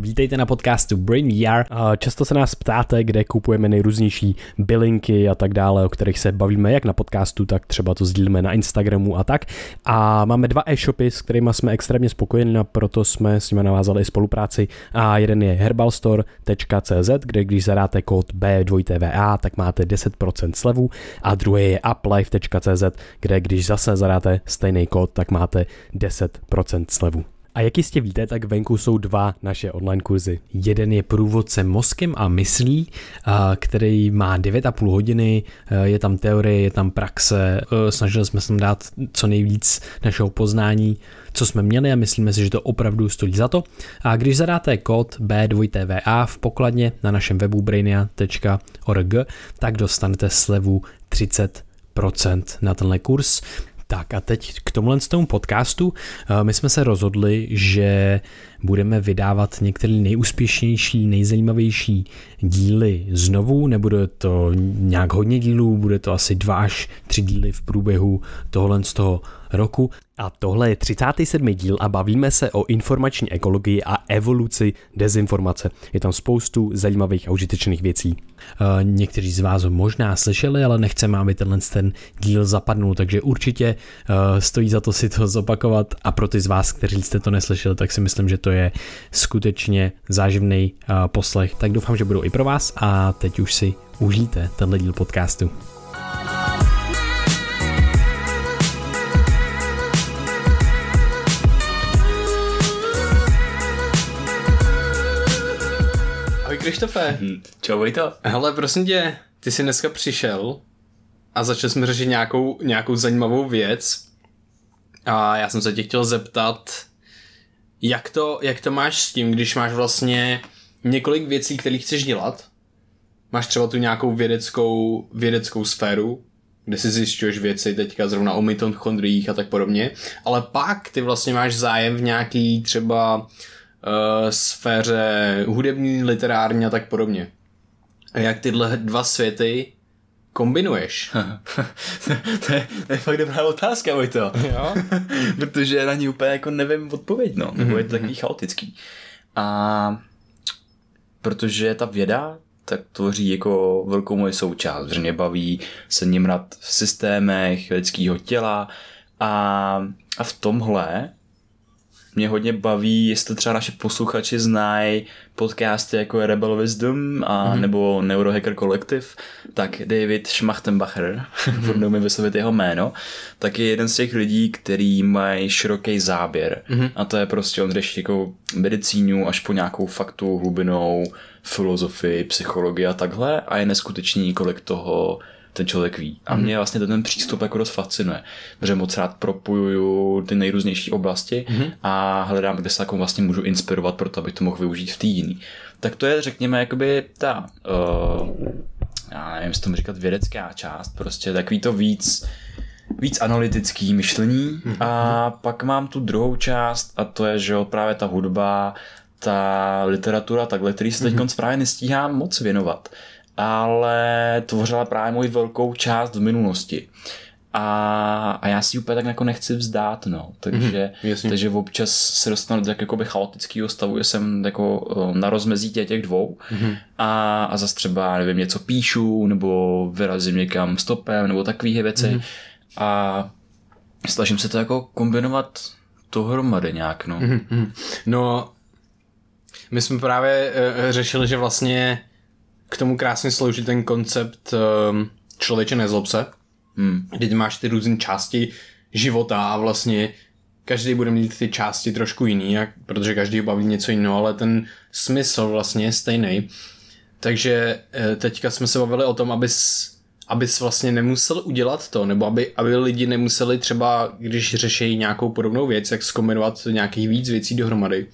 Vítejte na podcastu Brain VR. Často se nás ptáte, kde kupujeme nejrůznější bylinky a tak dále, o kterých se bavíme jak na podcastu, tak třeba to sdílíme na Instagramu a tak. A máme dva e-shopy, s kterými jsme extrémně spokojeni a proto jsme s nimi navázali spolupráci. A jeden je herbalstore.cz, kde když zadáte kód B2TVA, tak máte 10% slevu a druhý je uplife.cz, kde když zase zadáte stejný kód, tak máte 10% slevu. A jak jistě víte, tak venku jsou dva naše online kurzy. Jeden je průvodce mozkem a myslí, který má 9,5 hodiny, je tam teorie, je tam praxe, snažili jsme se dát co nejvíc našeho poznání, co jsme měli a myslíme si, že to opravdu stojí za to. A když zadáte kód B2TVA v pokladně na našem webu brainia.org, tak dostanete slevu 30% na tenhle kurz. Tak a teď k tomuhle tomu podcastu. Eh, my jsme se rozhodli, že budeme vydávat některé nejúspěšnější, nejzajímavější díly znovu. Nebude to nějak hodně dílů, bude to asi dva až tři díly v průběhu tohle z toho roku. A tohle je 37. díl a bavíme se o informační ekologii a evoluci dezinformace. Je tam spoustu zajímavých a užitečných věcí. E, někteří z vás možná slyšeli, ale nechceme, aby tenhle ten díl zapadnul, takže určitě e, stojí za to si to zopakovat a pro ty z vás, kteří jste to neslyšeli, tak si myslím, že to je skutečně záživný e, poslech. Tak doufám, že budou i pro vás a teď už si užijte tenhle díl podcastu. Krištofe. Mhm. Čau, Vejto. Hele, prosím tě, ty jsi dneska přišel a začal jsme řešit nějakou, nějakou zajímavou věc a já jsem se tě chtěl zeptat, jak to, jak to máš s tím, když máš vlastně několik věcí, které chceš dělat, máš třeba tu nějakou vědeckou, vědeckou sféru, kde si zjišťuješ věci teďka zrovna o mitochondriích a tak podobně, ale pak ty vlastně máš zájem v nějaký třeba uh, sféře hudební, literární a tak podobně. A jak tyhle dva světy kombinuješ? to, je, to je fakt dobrá otázka, Vojto. Jo? Protože na ní úplně jako nevím odpověď, no. Nebo je to takový chaotický. A protože ta věda tak tvoří jako velkou moje součást, že mě baví se nimrat v systémech lidského těla a, a v tomhle mě hodně baví, jestli třeba naše posluchači znají podcasty jako je Rebel Wisdom a mm-hmm. nebo Neurohacker Collective, tak David Schmachtenbacher, mm-hmm. mi vyslovit jeho jméno, tak je jeden z těch lidí, který mají široký záběr. Mm-hmm. A to je prostě, on řeší jako medicínu až po nějakou faktu, hlubinou, filozofii, psychologii a takhle a je neskutečný, kolik toho ten člověk ví. A mě vlastně ten přístup jako dost fascinuje, protože moc rád propojuju ty nejrůznější oblasti mm-hmm. a hledám, kde se jako vlastně můžu inspirovat pro to, abych to mohl využít v té jiný. Tak to je, řekněme, jakoby ta, uh, já nevím, s tomu říkat vědecká část, prostě takový to víc, víc analytický myšlení mm-hmm. a pak mám tu druhou část a to je, že jo, právě ta hudba, ta literatura, takhle, který se teď mm-hmm. právě nestíhám moc věnovat ale tvořila právě moji velkou část v minulosti. A, a já si úplně tak jako nechci vzdát, no. Takže, mm, takže občas se dostanu do tak jakoby chaotického stavu, že jsem jako eh, na rozmezí těch, těch dvou mm. a, a zase třeba, nevím, něco píšu, nebo vyrazím někam stopem, nebo takové věci. Mm. A snažím se to jako kombinovat dohromady nějak, no. Mm. No, my jsme právě uh, řešili, že vlastně k tomu krásně slouží ten koncept um, člověče nezlob se, hmm. kdy máš ty různé části života a vlastně každý bude mít ty části trošku jiný, jak, protože každý baví něco jiného, ale ten smysl vlastně je stejný. Takže eh, teďka jsme se bavili o tom, abys, abys vlastně nemusel udělat to, nebo aby, aby lidi nemuseli třeba, když řeší nějakou podobnou věc, jak zkombinovat nějakých víc věcí dohromady,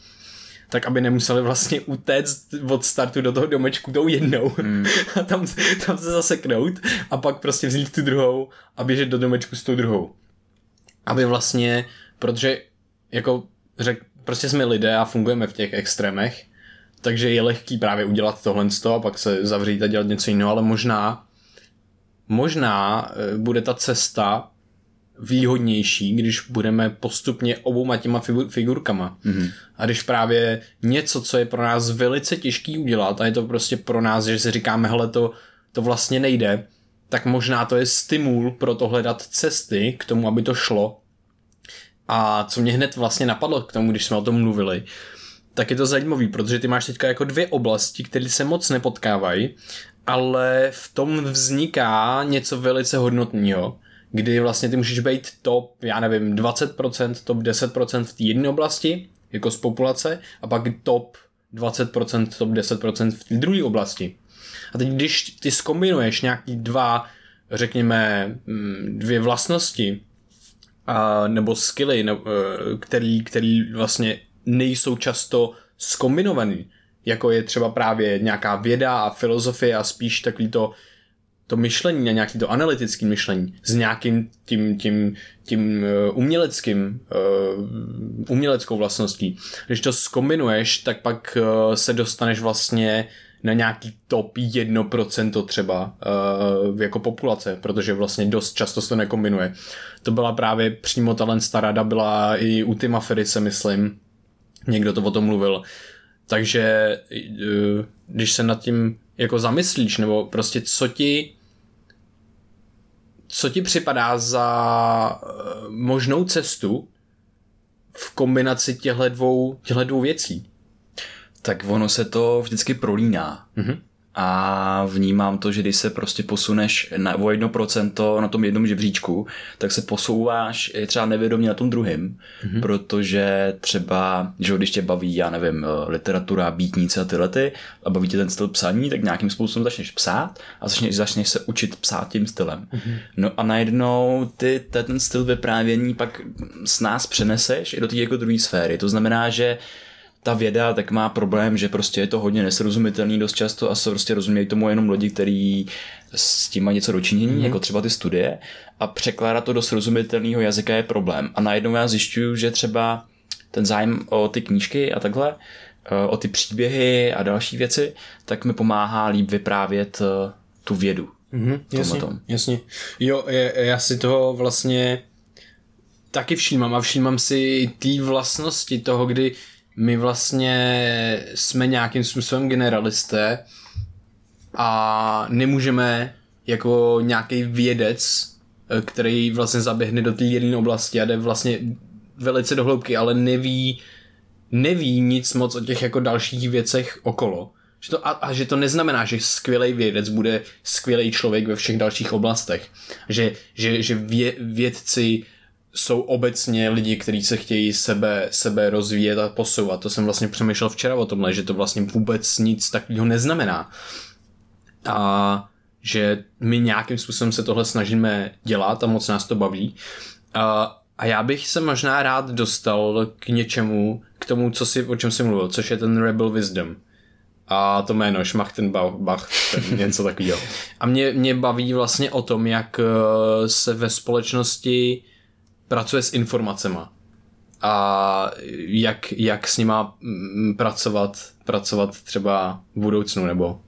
tak aby nemuseli vlastně utéct od startu do toho domečku tou jednou mm. a tam, tam se zaseknout a pak prostě vzít tu druhou a běžet do domečku s tou druhou. Aby vlastně, protože jako řek, prostě jsme lidé a fungujeme v těch extrémech, takže je lehký právě udělat tohle a pak se zavřít a dělat něco jiného, ale možná možná eh, bude ta cesta výhodnější, když budeme postupně obouma těma figurkama. Mm-hmm. A když právě něco, co je pro nás velice těžký udělat a je to prostě pro nás, že si říkáme, hele, to, to vlastně nejde, tak možná to je stimul pro to hledat cesty k tomu, aby to šlo. A co mě hned vlastně napadlo k tomu, když jsme o tom mluvili, tak je to zajímavý, protože ty máš teďka jako dvě oblasti, které se moc nepotkávají, ale v tom vzniká něco velice hodnotného, kdy vlastně ty můžeš být top, já nevím, 20%, top 10% v té jedné oblasti, jako z populace, a pak top 20%, top 10% v té druhé oblasti. A teď, když ty skombinuješ nějaký dva, řekněme, mm, dvě vlastnosti, a, nebo skilly, ne, e, který, který vlastně nejsou často skombinovaný, jako je třeba právě nějaká věda a filozofie a spíš takový to, to myšlení, na nějaký to analytický myšlení s nějakým tím, tím, tím e, uměleckým, uh, uměleckou vlastností. Když to skombinuješ, tak pak uh, se dostaneš vlastně na nějaký top 1% třeba uh, jako populace, protože vlastně dost často se to nekombinuje. To byla právě přímo talent starada, byla i u Tima Ferice, myslím, někdo to o tom mluvil. Takže uh, když se nad tím jako zamyslíš, nebo prostě co ti co ti připadá za uh, možnou cestu v kombinaci těchto dvou, těchto dvou věcí? tak ono se to vždycky prolíná. Mm-hmm. A vnímám to, že když se prostě posuneš na, o jedno procento na tom jednom žebříčku, tak se posouváš třeba nevědomě na tom druhém, mm-hmm. protože třeba, že když tě baví, já nevím, eh, literatura, bítnice a tyhle ty, a baví tě ten styl psaní, tak nějakým způsobem začneš psát a začneš, začneš se učit psát tím stylem. Mm-hmm. No a najednou ty ten styl vyprávění pak s nás přeneseš i do té jako druhé sféry. To znamená, že ta věda tak má problém, že prostě je to hodně nesrozumitelný dost často a se prostě rozumějí tomu jenom lidi, kteří s tím mají něco dočinění, mm-hmm. jako třeba ty studie a překládat to do srozumitelného jazyka je problém. A najednou já zjišťuju, že třeba ten zájem o ty knížky a takhle, eh, o ty příběhy a další věci, tak mi pomáhá líp vyprávět eh, tu vědu. Mm-hmm, jasně, jasně. Jo, já si toho vlastně taky všímám a všímám si ty vlastnosti toho, kdy my vlastně jsme nějakým způsobem generalisté a nemůžeme jako nějaký vědec, eh, který vlastně zaběhne do té jedné oblasti a jde vlastně velice do hloubky, ale neví, neví nic moc o těch jako dalších věcech okolo. Že to, a, a že to neznamená, že skvělý vědec bude skvělý člověk ve všech dalších oblastech. Že, že, že vě, vědci jsou obecně lidi, kteří se chtějí sebe, sebe rozvíjet a posouvat. To jsem vlastně přemýšlel včera o tomhle, že to vlastně vůbec nic takového neznamená. A že my nějakým způsobem se tohle snažíme dělat a moc nás to baví. A, a já bych se možná rád dostal k něčemu, k tomu, co si, o čem jsi mluvil, což je ten Rebel Wisdom. A to jméno, Schmachtenbach, něco takového. A mě, mě baví vlastně o tom, jak eh, se ve společnosti pracuje s informacema a jak, jak s nima mm, pracovat, pracovat třeba v budoucnu nebo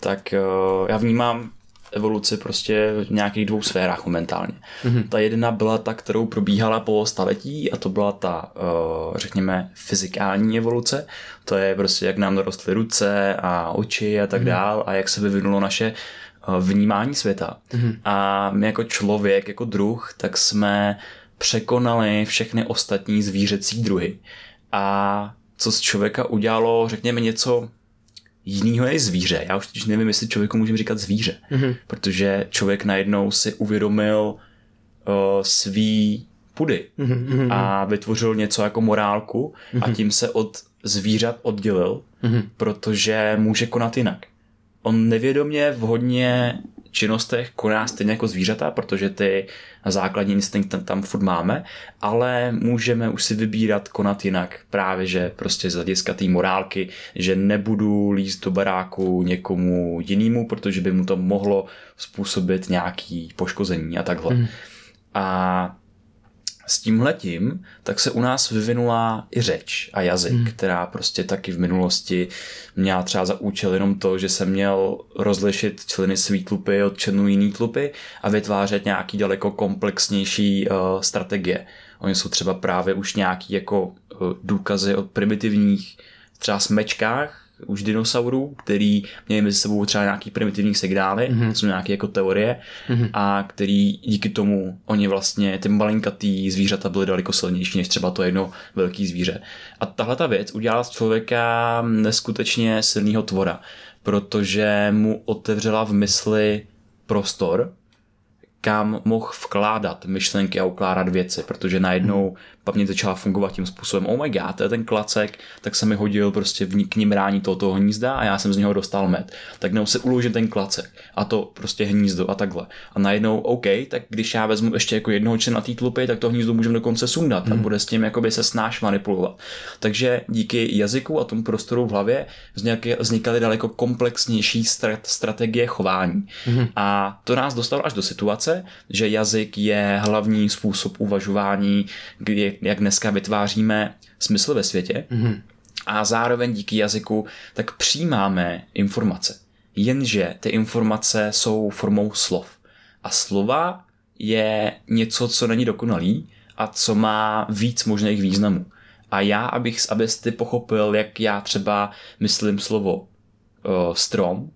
tak eh, já vnímám evoluci prostě v nějakých dvou sférách momentálně. Mm-hmm. Ta jedna byla ta, kterou probíhala po staletí a to byla ta, eh, řekněme, fyzikální evoluce. To je prostě, jak nám dorostly ruce a oči a tak mm-hmm. dál a jak se vyvinulo naše vnímání světa. Mm-hmm. A my jako člověk, jako druh, tak jsme překonali všechny ostatní zvířecí druhy. A co z člověka udělalo, řekněme, něco jiného je zvíře. Já už nevím, jestli člověku můžeme říkat zvíře, mm-hmm. protože člověk najednou si uvědomil uh, svý pudy mm-hmm. a vytvořil něco jako morálku mm-hmm. a mhm. tím se od zvířat oddělil, mm-hmm. protože může konat jinak. On nevědomě v hodně činnostech koná stejně jako zvířata, protože ty základní instinkty tam, tam furt máme, ale můžeme už si vybírat konat jinak. Právě, že prostě z hlediska té morálky, že nebudu líst do baráku někomu jinému, protože by mu to mohlo způsobit nějaký poškození a takhle. Mm. A s tímhletím, tak se u nás vyvinula i řeč a jazyk, hmm. která prostě taky v minulosti měla třeba za účel jenom to, že jsem měl rozlišit členy svý tlupy od členů jiný tlupy a vytvářet nějaký daleko komplexnější uh, strategie. Oni jsou třeba právě už nějaký jako uh, důkazy od primitivních třeba smečkách, už dinosaurů, který měli mezi sebou třeba nějaký primitivní signály, mm-hmm. jsou nějaké jako teorie mm-hmm. a který díky tomu oni vlastně, ty malinkatý zvířata byly daleko silnější než třeba to jedno velký zvíře. A tahle ta věc udělala z člověka neskutečně silného tvora, protože mu otevřela v mysli prostor, kam mohl vkládat myšlenky a ukládat věci, protože najednou paměť začala fungovat tím způsobem, oh my god, to je ten klacek, tak se mi hodil prostě v k ním rání tohoto hnízda a já jsem z něho dostal med. Tak nebo se uložit ten klacek a to prostě hnízdo a takhle. A najednou, OK, tak když já vezmu ještě jako jednoho člena té tlupy, tak to hnízdo můžeme dokonce sundat mm. a hmm. bude s tím jakoby se snáš manipulovat. Takže díky jazyku a tomu prostoru v hlavě vznikaly, daleko komplexnější strategie chování. Mm. A to nás dostalo až do situace, že jazyk je hlavní způsob uvažování, kdy jak dneska vytváříme smysl ve světě mm-hmm. a zároveň díky jazyku tak přijímáme informace. Jenže ty informace jsou formou slov. A slova je něco, co není dokonalý a co má víc možných významů. A já, abych, abys ty pochopil, jak já třeba myslím slovo uh, strom,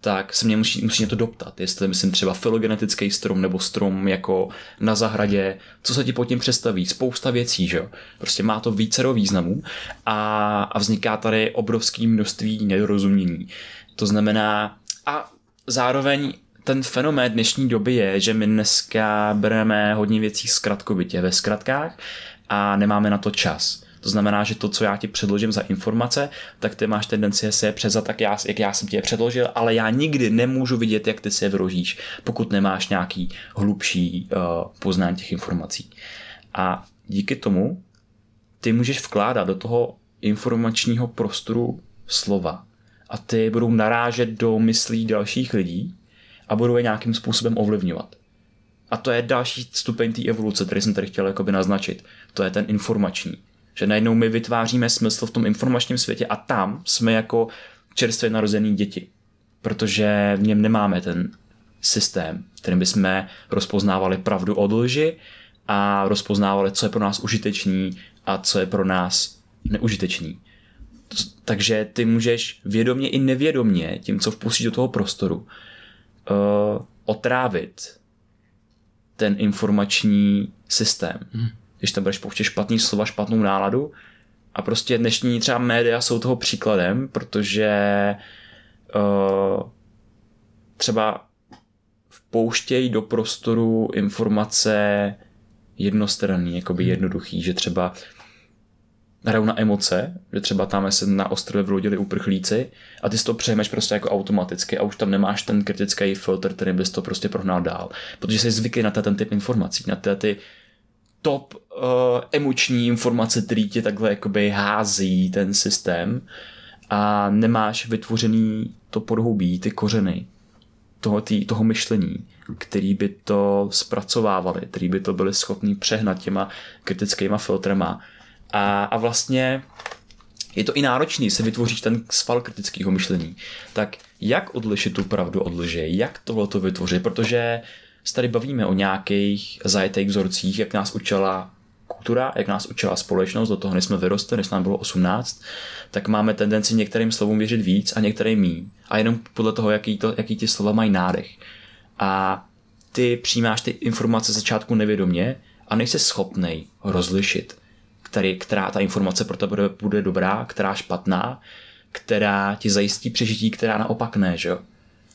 tak se mě musí, musí mě to doptat. Jestli myslím třeba filogenetický strom nebo strom jako na zahradě, co se ti pod tím představí, spousta věcí, že jo. Prostě má to vícero významů a, a vzniká tady obrovské množství nedorozumění. To znamená, a zároveň ten fenomén dnešní doby je, že my dneska bereme hodně věcí zkratkovitě ve zkratkách a nemáme na to čas. To znamená, že to, co já ti předložím za informace, tak ty máš tendenci se je předzat tak, já, jak já jsem ti je předložil, ale já nikdy nemůžu vidět, jak ty se je vyložíš, pokud nemáš nějaký hlubší uh, poznání těch informací. A díky tomu ty můžeš vkládat do toho informačního prostoru slova a ty budou narážet do myslí dalších lidí a budou je nějakým způsobem ovlivňovat. A to je další stupeň té evoluce, který jsem tady chtěl naznačit. To je ten informační. Že najednou my vytváříme smysl v tom informačním světě a tam jsme jako čerstvě narozený děti. Protože v něm nemáme ten systém, kterým bychom rozpoznávali pravdu od lži a rozpoznávali, co je pro nás užitečný a co je pro nás neužitečný. Takže ty můžeš vědomě i nevědomě, tím, co vpustíš do toho prostoru, uh, otrávit ten informační systém. Hmm když tam budeš pouštět špatný slova, špatnou náladu. A prostě dnešní třeba média jsou toho příkladem, protože uh, třeba vpouštějí do prostoru informace jednostranný, jakoby hmm. jednoduchý, že třeba hrajou na emoce, že třeba tam se na ostrově vlodili uprchlíci a ty si to přejmeš prostě jako automaticky a už tam nemáš ten kritický filtr, který bys to prostě prohnal dál. Protože jsi zvyklý na ten typ informací, na ty, ty top uh, emoční informace, který ti takhle jakoby hází ten systém a nemáš vytvořený to podhoubí, ty kořeny toho, tý, toho myšlení, který by to zpracovávali, který by to byli schopni přehnat těma kritickýma filtrama. A, a vlastně je to i náročný se vytvoříš ten sval kritického myšlení. Tak jak odlišit tu pravdu od lže? Jak tohle to vytvořit? Protože se tady bavíme o nějakých zajetých vzorcích, jak nás učila kultura, jak nás učila společnost, do toho než jsme vyrostli, než nám bylo 18, tak máme tendenci některým slovům věřit víc a některým mí. A jenom podle toho, jaký, to, jaký ty slova mají nádech. A ty přijímáš ty informace začátku nevědomě a nejsi schopnej rozlišit, který, která ta informace pro tebe bude, bude dobrá, která špatná, která ti zajistí přežití, která naopak ne, že jo?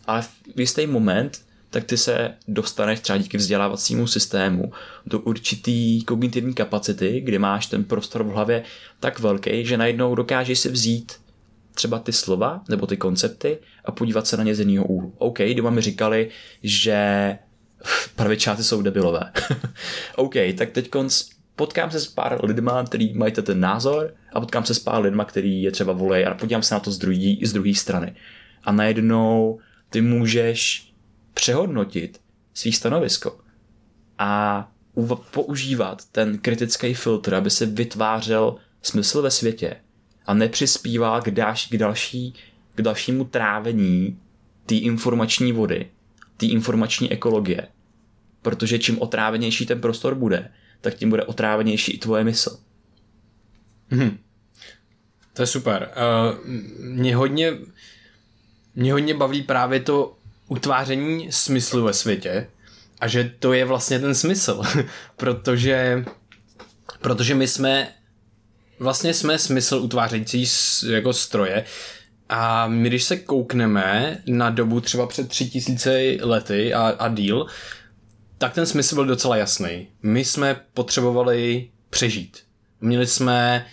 Ale v jistý moment tak ty se dostaneš třeba díky vzdělávacímu systému do určitý kognitivní kapacity, kde máš ten prostor v hlavě tak velký, že najednou dokážeš si vzít třeba ty slova nebo ty koncepty a podívat se na ně z jiného úhlu. OK, doma mi říkali, že pravičáci jsou debilové. OK, tak teď konc potkám se s pár lidma, který mají ten názor a potkám se s pár lidma, který je třeba volej a podívám se na to z druhé z druhé strany. A najednou ty můžeš přehodnotit svý stanovisko. A používat ten kritický filtr, aby se vytvářel smysl ve světě a nepřispívá k, dáš, k, další, k dalšímu trávení té informační vody, té informační ekologie. Protože čím otrávenější ten prostor bude, tak tím bude otrávenější i tvoje mysl. To je super. Uh, mě hodně, mě hodně baví právě to utváření smyslu ve světě a že to je vlastně ten smysl, protože, protože my jsme vlastně jsme smysl utvářející jako stroje a my když se koukneme na dobu třeba před tři tisíce lety a, a díl, tak ten smysl byl docela jasný. My jsme potřebovali přežít. Měli jsme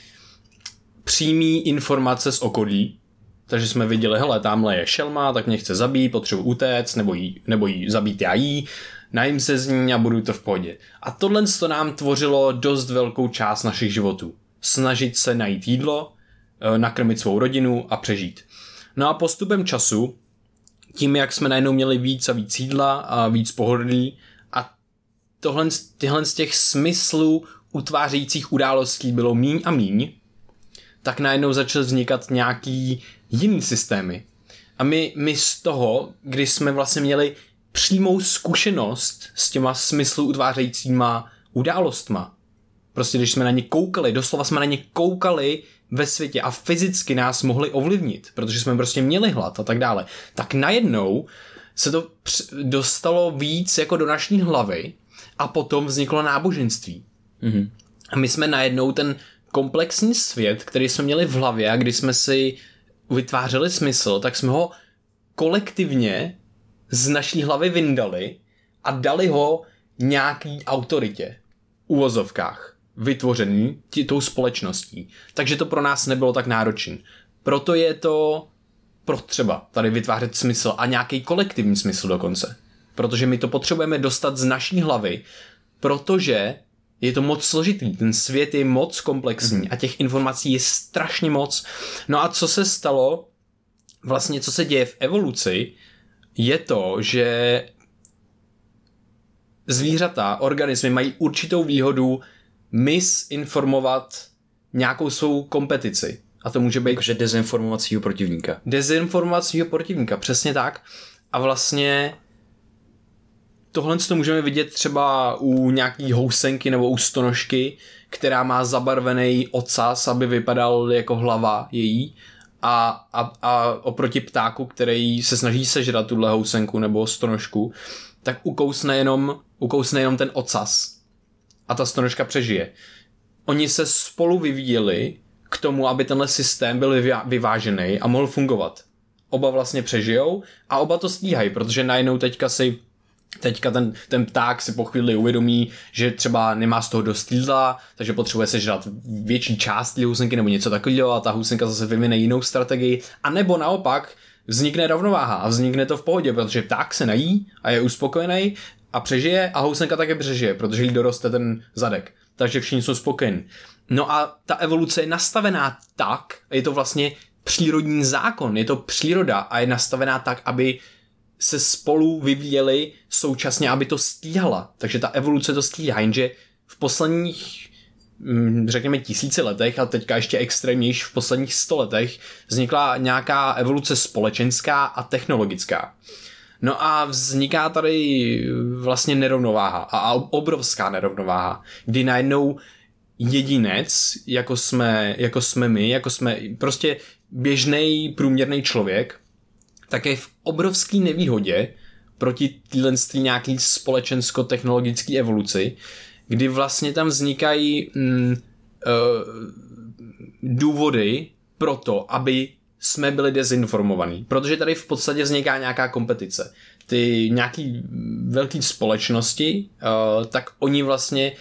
přímý informace z okolí, takže jsme viděli, hele, tamhle je šelma, tak mě chce zabít, potřebuji utéct, nebo jí, nebo jí zabít já jí, najím se z ní a budu to v pohodě. A tohle to nám tvořilo dost velkou část našich životů. Snažit se najít jídlo, eh, nakrmit svou rodinu a přežít. No a postupem času, tím, jak jsme najednou měli víc a víc jídla a víc pohodlí a tohle, tyhle z těch smyslů utvářejících událostí bylo míň a míň, tak najednou začaly vznikat nějaký jiný systémy. A my, my z toho, když jsme vlastně měli přímou zkušenost s těma smyslu utvářejícíma událostma, prostě když jsme na ně koukali, doslova jsme na ně koukali ve světě a fyzicky nás mohli ovlivnit, protože jsme prostě měli hlad a tak dále, tak najednou se to dostalo víc jako do naší hlavy a potom vzniklo náboženství. Mhm. A my jsme najednou ten komplexní svět, který jsme měli v hlavě a když jsme si vytvářeli smysl, tak jsme ho kolektivně z naší hlavy vyndali a dali ho nějaký autoritě, uvozovkách, vytvořený tí, tou společností. Takže to pro nás nebylo tak náročné. Proto je to potřeba tady vytvářet smysl a nějaký kolektivní smysl dokonce. Protože my to potřebujeme dostat z naší hlavy, protože je to moc složitý, ten svět je moc komplexní a těch informací je strašně moc. No a co se stalo, vlastně co se děje v evoluci, je to, že zvířata, organismy mají určitou výhodu misinformovat nějakou svou kompetici. A to může být Jakože dezinformovacího protivníka. dezinformacího protivníka, přesně tak. A vlastně tohle to můžeme vidět třeba u nějaký housenky nebo u stonožky, která má zabarvený ocas, aby vypadal jako hlava její a, a, a oproti ptáku, který se snaží sežrat tuhle housenku nebo stonožku, tak ukousne jenom, ukousne jenom ten ocas a ta stonožka přežije. Oni se spolu vyvíjeli k tomu, aby tenhle systém byl vyvá- vyvážený a mohl fungovat. Oba vlastně přežijou a oba to stíhají, protože najednou teďka si Teďka ten, ten pták si po chvíli uvědomí, že třeba nemá z toho dost jídla, takže potřebuje sežrat větší část housenky nebo něco takového a ta housenka zase vyvine jinou strategii. A nebo naopak vznikne rovnováha a vznikne to v pohodě, protože pták se nají a je uspokojený a přežije a housenka také přežije, protože jí doroste ten zadek. Takže všichni jsou spokojení. No a ta evoluce je nastavená tak, je to vlastně přírodní zákon, je to příroda a je nastavená tak, aby se spolu vyvíjeli současně, aby to stíhala. Takže ta evoluce to stíhá, jenže v posledních mm, řekněme tisíci letech a teďka ještě extrémnější v posledních sto letech vznikla nějaká evoluce společenská a technologická. No a vzniká tady vlastně nerovnováha a obrovská nerovnováha, kdy najednou jedinec, jako jsme, jako jsme my, jako jsme prostě běžný průměrný člověk, tak je v obrovské nevýhodě proti téhle nějaký společensko-technologické evoluci, kdy vlastně tam vznikají mm, uh, důvody pro to, aby jsme byli dezinformovaní. Protože tady v podstatě vzniká nějaká kompetice. Ty nějaký velké společnosti, uh, tak oni vlastně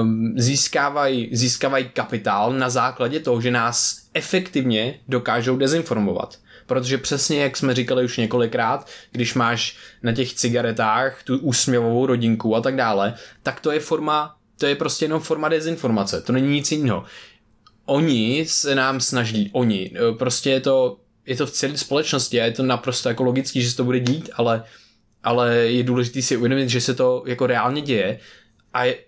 um, získávají, získávají kapitál na základě toho, že nás efektivně dokážou dezinformovat. Protože přesně jak jsme říkali už několikrát, když máš na těch cigaretách tu úsměvovou rodinku a tak dále, tak to je forma, to je prostě jenom forma dezinformace, to není nic jiného. Oni se nám snaží, oni, prostě je to, je to v celé společnosti a je to naprosto jako logický, že se to bude dít, ale, ale je důležité si uvědomit, že se to jako reálně děje a je,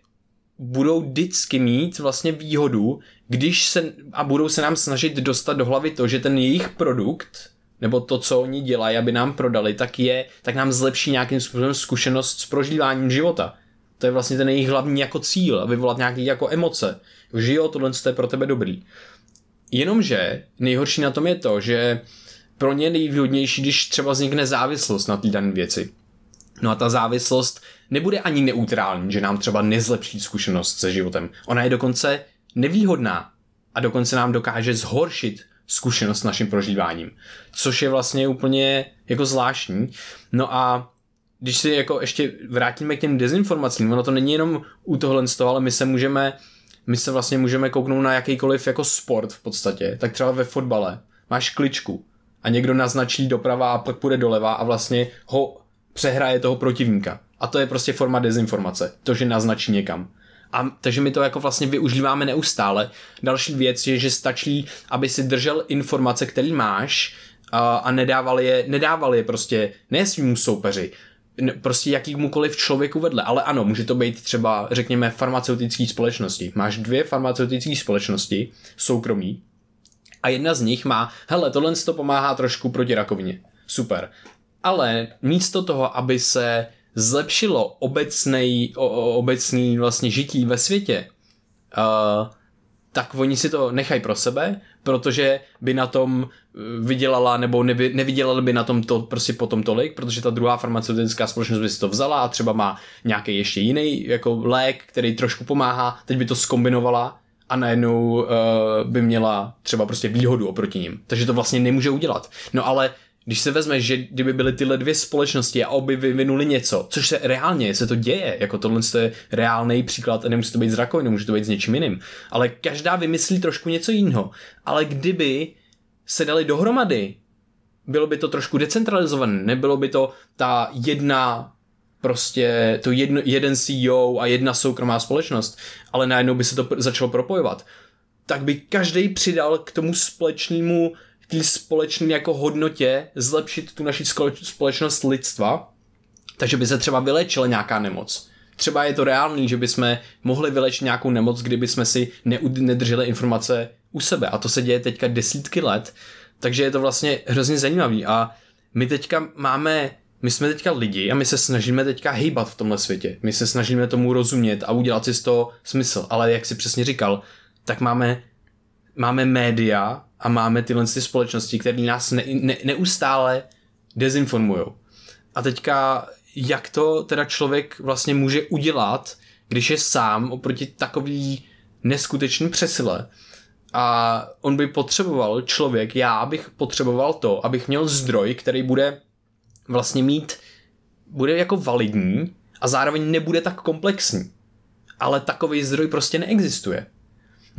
budou vždycky mít vlastně výhodu, když se, a budou se nám snažit dostat do hlavy to, že ten jejich produkt, nebo to, co oni dělají, aby nám prodali, tak je, tak nám zlepší nějakým způsobem zkušenost s prožíváním života. To je vlastně ten jejich hlavní jako cíl, vyvolat nějaký jako emoce. Že jo, tohle je pro tebe dobrý. Jenomže nejhorší na tom je to, že pro ně nejvýhodnější, když třeba vznikne závislost na té dané věci. No a ta závislost nebude ani neutrální, že nám třeba nezlepší zkušenost se životem. Ona je dokonce nevýhodná a dokonce nám dokáže zhoršit zkušenost s naším prožíváním, což je vlastně úplně jako zvláštní. No a když si jako ještě vrátíme k těm dezinformacím, ono to není jenom u tohle z toho, ale my se můžeme, my se vlastně můžeme kouknout na jakýkoliv jako sport v podstatě, tak třeba ve fotbale máš kličku a někdo naznačí doprava a pak půjde doleva a vlastně ho přehraje toho protivníka. A to je prostě forma dezinformace, to, že naznačí někam. A takže my to jako vlastně využíváme neustále. Další věc je, že stačí, aby si držel informace, které máš a, a nedával je, nedával je prostě ne svým soupeři, prostě jakýmukoliv člověku vedle. Ale ano, může to být třeba, řekněme, farmaceutické společnosti. Máš dvě farmaceutické společnosti, soukromí, a jedna z nich má, hele, tohle to pomáhá trošku proti rakovině. Super. Ale místo toho, aby se zlepšilo obecnej, o, obecný vlastně žití ve světě, uh, tak oni si to nechají pro sebe, protože by na tom eh, vydělala, nebo neby, nevydělali by na tom to prostě potom tolik, protože ta druhá farmaceutická společnost by si to vzala a třeba má nějaký ještě jiný jako lék, který trošku pomáhá, teď by to skombinovala a najednou uh, by měla třeba prostě výhodu oproti ním. Takže to vlastně nemůže udělat. No ale když se vezme, že kdyby byly tyhle dvě společnosti a obě vyvinuli něco, což se reálně se to děje, jako tohle je reálný příklad, nemusí to být z rakoviny, může to být s něčím jiným, ale každá vymyslí trošku něco jiného. Ale kdyby se dali dohromady, bylo by to trošku decentralizované, nebylo by to ta jedna prostě to jedno, jeden CEO a jedna soukromá společnost, ale najednou by se to začalo propojovat, tak by každý přidal k tomu společnému té společné jako hodnotě zlepšit tu naši společnost lidstva, takže by se třeba vylečila nějaká nemoc. Třeba je to reálný, že bychom mohli vylečit nějakou nemoc, kdyby jsme si nedrželi informace u sebe. A to se děje teďka desítky let, takže je to vlastně hrozně zajímavý. A my teďka máme, my jsme teďka lidi a my se snažíme teďka hýbat v tomhle světě. My se snažíme tomu rozumět a udělat si z toho smysl. Ale jak si přesně říkal, tak máme, máme média, a máme tyhle ty společnosti, které nás ne, ne, neustále dezinformují. A teďka, jak to teda člověk vlastně může udělat, když je sám oproti takový neskutečný přesile. A on by potřeboval, člověk, já bych potřeboval to, abych měl zdroj, který bude vlastně mít, bude jako validní a zároveň nebude tak komplexní. Ale takový zdroj prostě neexistuje.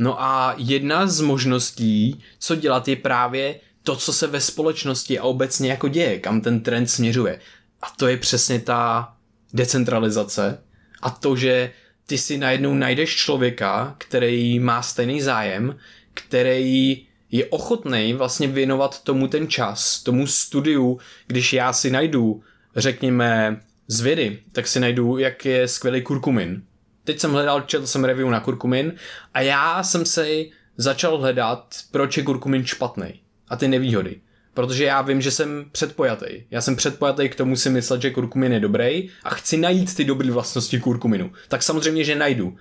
No a jedna z možností, co dělat, je právě to, co se ve společnosti a obecně jako děje, kam ten trend směřuje. A to je přesně ta decentralizace a to, že ty si najednou najdeš člověka, který má stejný zájem, který je ochotný vlastně věnovat tomu ten čas, tomu studiu, když já si najdu, řekněme, z vědy, tak si najdu, jak je skvělý kurkumin teď jsem hledal, četl jsem review na kurkumin a já jsem si začal hledat, proč je kurkumin špatný a ty nevýhody. Protože já vím, že jsem předpojatý. Já jsem předpojatý k tomu si myslet, že kurkumin je dobrý a chci najít ty dobré vlastnosti kurkuminu. Tak samozřejmě, že najdu.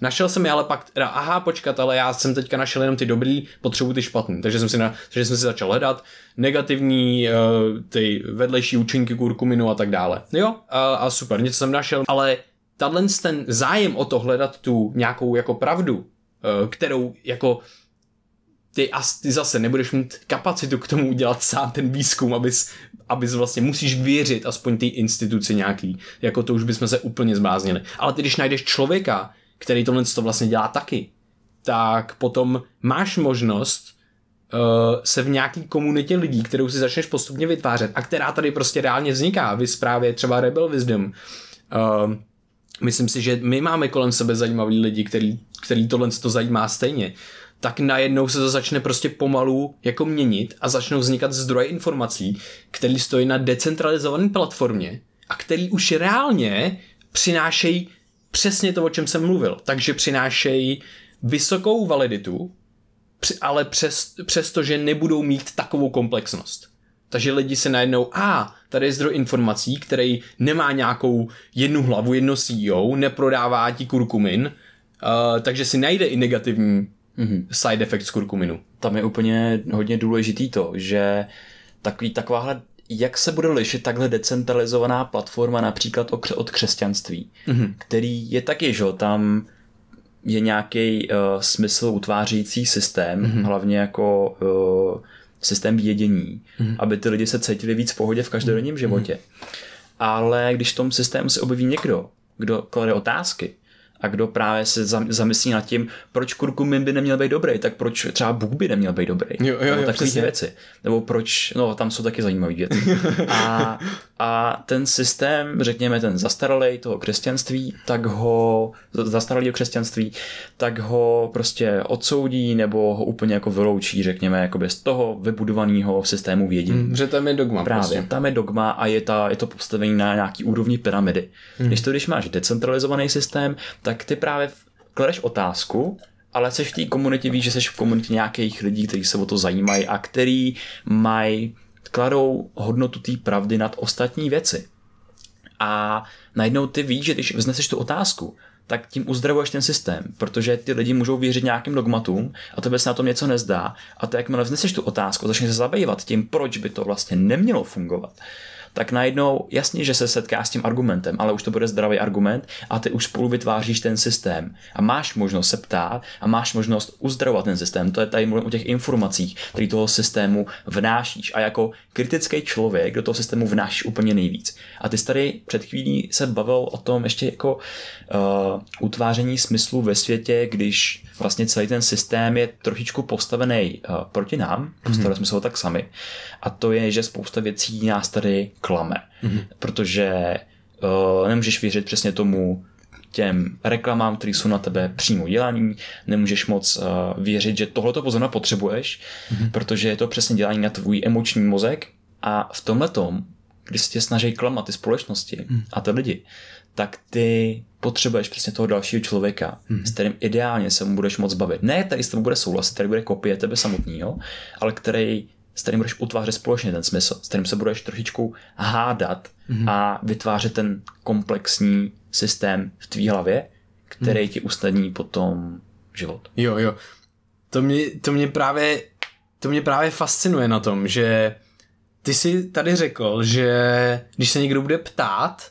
Našel jsem je ale pak, teda, aha, počkat, ale já jsem teďka našel jenom ty dobrý, potřebuji ty špatný. Takže jsem si, na, takže jsem si začal hledat negativní, uh, ty vedlejší účinky kurkuminu a tak dále. Jo, a, a super, něco jsem našel, ale tato ten zájem o to hledat tu nějakou jako pravdu, eh, kterou jako ty, as, ty zase nebudeš mít kapacitu k tomu udělat sám ten výzkum, abys, abys vlastně musíš věřit aspoň té instituci nějaký, jako to už bychom se úplně zbláznili. Ale ty, když najdeš člověka, který tohle to vlastně dělá taky, tak potom máš možnost uh, se v nějaký komunitě lidí, kterou si začneš postupně vytvářet a která tady prostě reálně vzniká, vy zprávě třeba Rebel Wisdom, uh, myslím si, že my máme kolem sebe zajímavý lidi, který, který tohle to zajímá stejně, tak najednou se to začne prostě pomalu jako měnit a začnou vznikat zdroje informací, který stojí na decentralizované platformě a který už reálně přinášejí přesně to, o čem jsem mluvil. Takže přinášejí vysokou validitu, ale přes, přesto, že nebudou mít takovou komplexnost. Takže lidi se najednou, a tady je zdroj informací, který nemá nějakou jednu hlavu, jedno CEO, neprodává ti kurkumin, uh, takže si najde i negativní mm-hmm. side effect z kurkuminu. Tam je úplně hodně důležitý to, že takový, takováhle jak se bude lišit takhle decentralizovaná platforma například od křesťanství, mm-hmm. který je taky, že tam je nějaký uh, smysl utvářející systém, mm-hmm. hlavně jako uh, systém vědění, mm-hmm. aby ty lidi se cítili víc v pohodě v každodenním mm-hmm. životě. Ale když v tom systému se objeví někdo, kdo klade otázky, a kdo právě se zamyslí nad tím, proč kurkumin by neměl být dobrý, tak proč třeba Bůh by neměl být dobrý. Jo, jo, jo, takové věci. Nebo proč, no tam jsou taky zajímavé věci. A, a ten systém, řekněme ten zastaralý toho křesťanství, tak ho, zastaralý křesťanství, tak ho prostě odsoudí nebo ho úplně jako vyloučí, řekněme, jakoby z toho vybudovaného systému vědění. Hmm, že tam je dogma. Právě, prostě. tam je dogma a je, ta, je to postavení na nějaký úrovni pyramidy. Hmm. Když to, když máš decentralizovaný systém, tak ty právě kladeš otázku, ale jsi v té komunitě, víš, že jsi v komunitě nějakých lidí, kteří se o to zajímají a který mají, kladou hodnotu té pravdy nad ostatní věci. A najednou ty víš, že když vzneseš tu otázku, tak tím uzdravuješ ten systém, protože ty lidi můžou věřit nějakým dogmatům a tebe se na tom něco nezdá. A to, jakmile vzneseš tu otázku, začneš se zabývat tím, proč by to vlastně nemělo fungovat, tak najednou jasně, že se setká s tím argumentem, ale už to bude zdravý argument a ty už spolu vytváříš ten systém a máš možnost se ptát a máš možnost uzdravovat ten systém. To je tady mluvím o těch informacích, které toho systému vnášíš a jako kritický člověk do toho systému vnášíš úplně nejvíc. A ty jsi tady před chvílí se bavil o tom ještě jako uh, utváření smyslu ve světě, když vlastně celý ten systém je trošičku postavený uh, proti nám, postavili mm-hmm. jsme se ho tak sami. A to je, že spousta věcí nás tady klame, mm-hmm. protože uh, nemůžeš věřit přesně tomu, těm reklamám, které jsou na tebe přímo dělaný, nemůžeš moc uh, věřit, že tohleto pozornost potřebuješ, mm-hmm. protože je to přesně dělání na tvůj emoční mozek a v tomhle tom, když se tě snaží klamat ty společnosti mm. a ty lidi, tak ty potřebuješ přesně toho dalšího člověka, mm. s kterým ideálně se mu budeš moc bavit. Ne, který s tebou bude souhlasit, který bude kopie tebe samotného, ale který s kterým budeš utvářet společně ten smysl, s kterým se budeš trošičku hádat mm. a vytvářet ten komplexní systém v tvý hlavě, který mm. ti usnadní potom život. Jo, jo. To mě, to mě právě to mě právě fascinuje na tom, že ty jsi tady řekl, že když se někdo bude ptát,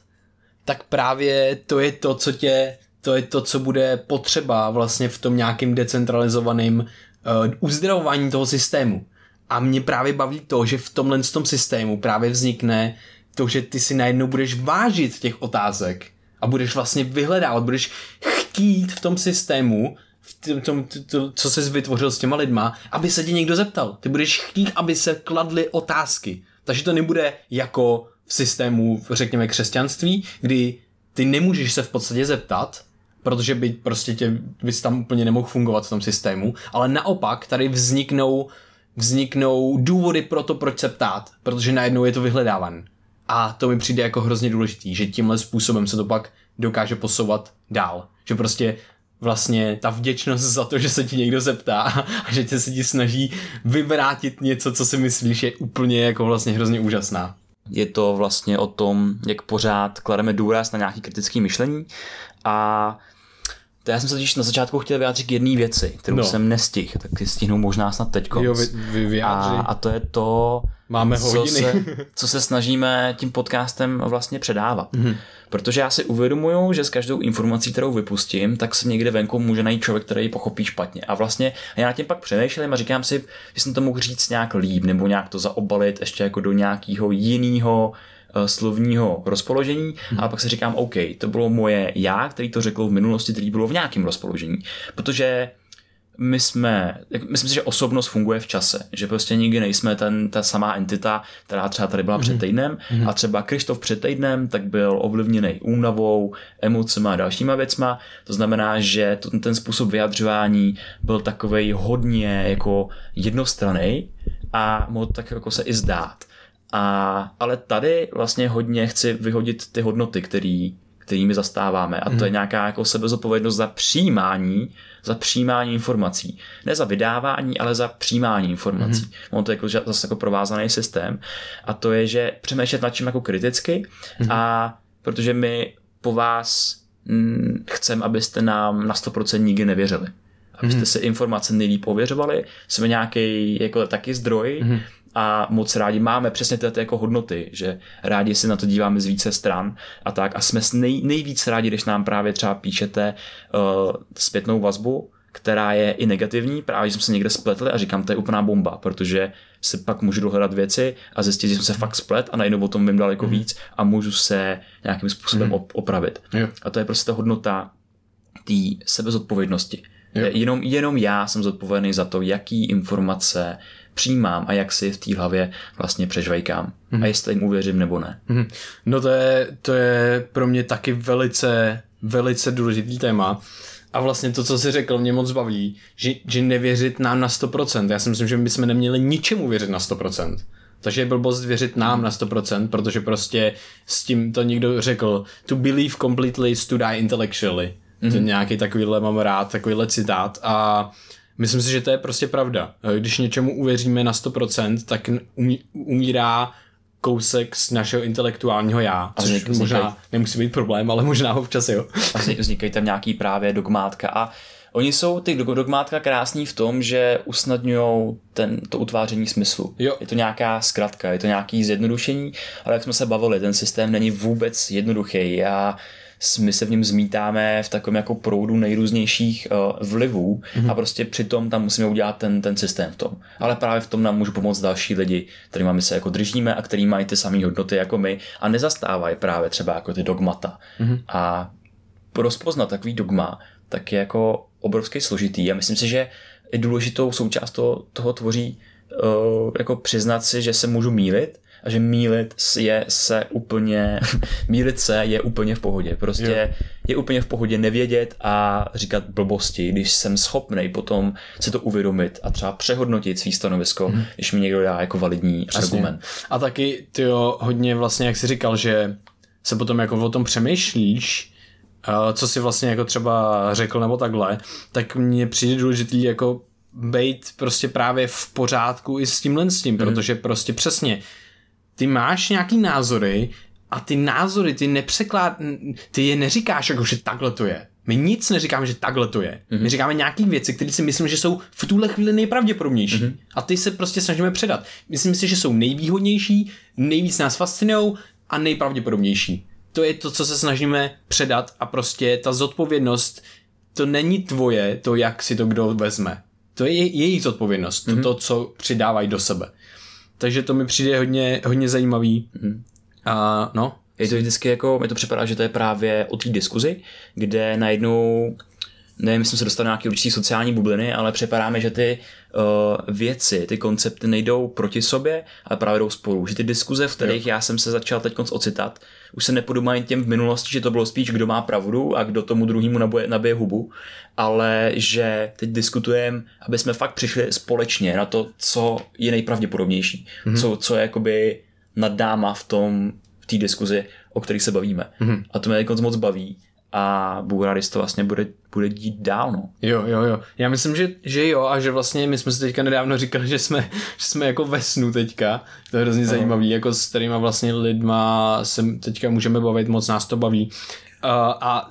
tak právě to je to, co tě, to je to, co bude potřeba vlastně v tom nějakým decentralizovaným uh, uzdravování toho systému. A mě právě baví to, že v tomhle tom systému právě vznikne to, že ty si najednou budeš vážit těch otázek a budeš vlastně vyhledávat, budeš chtít v tom systému, v tom, to, co jsi vytvořil s těma lidma, aby se tě někdo zeptal. Ty budeš chtít, aby se kladly otázky. Takže to nebude jako systému, řekněme, křesťanství, kdy ty nemůžeš se v podstatě zeptat, protože by prostě tě, bys tam úplně nemohl fungovat v tom systému, ale naopak tady vzniknou vzniknou důvody pro to, proč se ptát, protože najednou je to vyhledávan. A to mi přijde jako hrozně důležitý, že tímhle způsobem se to pak dokáže posouvat dál. Že prostě vlastně ta vděčnost za to, že se ti někdo zeptá a že tě se ti snaží vyvrátit něco, co si myslíš, je úplně jako vlastně hrozně úžasná. Je to vlastně o tom, jak pořád klademe důraz na nějaký kritický myšlení a to já jsem se totiž na začátku chtěl vyjádřit k jedné věci, kterou no. jsem nestihl, tak si stihnu možná snad teď. Jo, vy, vy a, a to je to, Máme co, se, co se snažíme tím podcastem vlastně předávat. Mm-hmm. Protože já si uvědomuju, že s každou informací, kterou vypustím, tak se někde venku může najít člověk, který ji pochopí špatně. A vlastně já na tím pak přemýšlím a říkám si, že jsem to mohl říct nějak líp, nebo nějak to zaobalit ještě jako do nějakého jiného slovního rozpoložení hmm. a pak si říkám, OK, to bylo moje já, který to řekl v minulosti, který bylo v nějakém rozpoložení. Protože my jsme, myslím si, že osobnost funguje v čase, že prostě nikdy nejsme ten, ta samá entita, která třeba tady byla mm-hmm. před týdnem mm-hmm. a třeba Krištof před týdnem tak byl ovlivněný únavou, emocemi a dalšíma věcma, to znamená, že to, ten způsob vyjadřování byl takovej hodně jako jednostranný a mohl tak jako se i zdát. A, ale tady vlastně hodně chci vyhodit ty hodnoty, který, kterými zastáváme. A to je nějaká jako sebezodpovědnost za přijímání, za přijímání informací. Ne za vydávání, ale za přijímání informací. Mm-hmm. On to je jako, zase jako provázaný systém. A to je, že přemýšlet nad čím jako kriticky mm-hmm. a protože my po vás hm, chceme, abyste nám na 100% nikdy nevěřili. Abyste mm-hmm. si informace nejlíp ověřovali, jsme nějaký jako taky zdroj, mm-hmm a moc rádi máme přesně tyto jako hodnoty, že rádi si na to díváme z více stran a tak a jsme nej, nejvíc rádi, když nám právě třeba píšete uh, zpětnou vazbu, která je i negativní, právě že jsme se někde spletli a říkám, to je úplná bomba, protože si pak můžu dohledat věci a zjistit, že jsem se fakt splet a najednou o tom vím daleko mm. víc a můžu se nějakým způsobem mm. opravit. Jo. A to je prostě ta hodnota té sebezodpovědnosti. Jenom, jenom já jsem zodpovědný za to, jaký informace přijímám a jak si v té hlavě vlastně přežvejkám. Mm-hmm. A mhm. jestli jim uvěřím nebo ne. Mm-hmm. No to je, to je pro mě taky velice, velice důležitý téma. A vlastně to, co jsi řekl, mě moc baví, že, že nevěřit nám na 100%. Já si myslím, že my bychom neměli ničemu věřit na 100%. Takže je blbost věřit nám na 100%, protože prostě s tím to někdo řekl, to believe completely is to die intellectually. Mm-hmm. To mhm. nějaký takovýhle mám rád, takovýhle citát a Myslím si, že to je prostě pravda. Když něčemu uvěříme na 100%, tak umí, umírá kousek z našeho intelektuálního já, což vznikají, možná nemusí být problém, ale možná občas jo. A vznikají tam nějaký právě dogmátka a Oni jsou ty dogmátka krásní v tom, že usnadňují to utváření smyslu. Jo. Je to nějaká zkratka, je to nějaký zjednodušení, ale jak jsme se bavili, ten systém není vůbec jednoduchý. Já my se v něm zmítáme v takovém jako proudu nejrůznějších uh, vlivů mm-hmm. a prostě přitom tam musíme udělat ten, ten systém v tom. Ale právě v tom nám můžu pomoct další lidi, kterými my se jako držíme a který mají ty samé hodnoty jako my a nezastávají právě třeba jako ty dogmata. Mm-hmm. A rozpoznat takový dogma, tak je jako obrovský složitý a myslím si, že i důležitou součást toho, toho tvoří uh, jako přiznat si, že se můžu mílit a že mílit je se úplně, mílit se je úplně v pohodě. Prostě jo. je úplně v pohodě nevědět a říkat blbosti, když jsem schopný potom si to uvědomit a třeba přehodnotit svý stanovisko, hmm. když mi někdo dá jako validní Přesně. argument. A taky ty hodně vlastně, jak jsi říkal, že se potom jako o tom přemýšlíš, co si vlastně jako třeba řekl nebo takhle, tak mně přijde důležitý jako být prostě právě v pořádku i s tímhle s tím, mm. protože prostě přesně ty máš nějaký názory a ty názory, ty nepřeklád, ty je neříkáš jako, že takhle to je. My nic neříkáme, že takhle to je. Mm-hmm. My mhm. říkáme nějaké věci, které si myslím, že jsou v tuhle chvíli nejpravděpodobnější. Mm-hmm. A ty se prostě snažíme předat. Myslím si, že jsou nejvýhodnější, nejvíc nás fascinují a nejpravděpodobnější. To je to, co se snažíme předat a prostě ta zodpovědnost, to není tvoje, to, jak si to kdo vezme. To je jejich zodpovědnost, mm-hmm. to, to, co přidávají do sebe. Takže to mi přijde hodně, hodně zajímavý. Mm-hmm. A no. Je to vždycky jako, mi to připadá, že to je právě o té diskuzi, kde najednou nevím, jestli se dostali nějaké určitý sociální bubliny, ale připadáme, že ty uh, věci, ty koncepty nejdou proti sobě, ale právě jdou spolu. Že ty diskuze, v kterých jo. já jsem se začal teď ocitat, už se nepodobají těm v minulosti, že to bylo spíš, kdo má pravdu a kdo tomu druhému nabije, nabije hubu, ale že teď diskutujeme, aby jsme fakt přišli společně na to, co je nejpravděpodobnější, mm-hmm. co, co je jakoby nad náma v tom, v té diskuzi, o kterých se bavíme. Mm-hmm. A to mě jako moc baví a rád, to vlastně bude, bude dít dál, no. Jo, jo, jo. Já myslím, že, že jo a že vlastně my jsme si teďka nedávno říkali, že jsme, že jsme jako ve snu teďka. To je hrozně zajímavý, jako s kterýma vlastně lidma se teďka můžeme bavit, moc nás to baví. Uh, a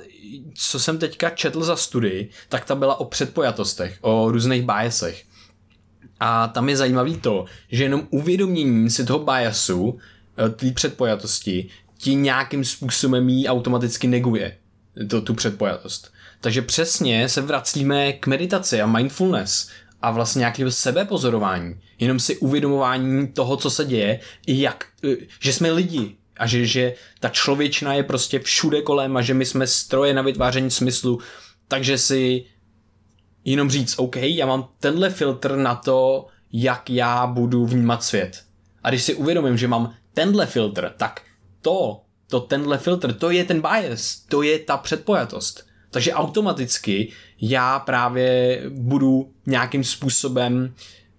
co jsem teďka četl za studii, tak ta byla o předpojatostech, o různých biasech. A tam je zajímavý to, že jenom uvědomění si toho biasu, eh, té předpojatosti, ti nějakým způsobem jí automaticky neguje to, tu předpojatost. Takže přesně se vracíme k meditaci a mindfulness a vlastně nějakého sebepozorování. Jenom si uvědomování toho, co se děje, jak, e, že jsme lidi a že, že ta člověčina je prostě všude kolem a že my jsme stroje na vytváření smyslu, takže si jenom říct, OK, já mám tenhle filtr na to, jak já budu vnímat svět. A když si uvědomím, že mám tenhle filtr, tak to to tenhle filtr, to je ten bias, to je ta předpojatost. Takže automaticky já právě budu nějakým způsobem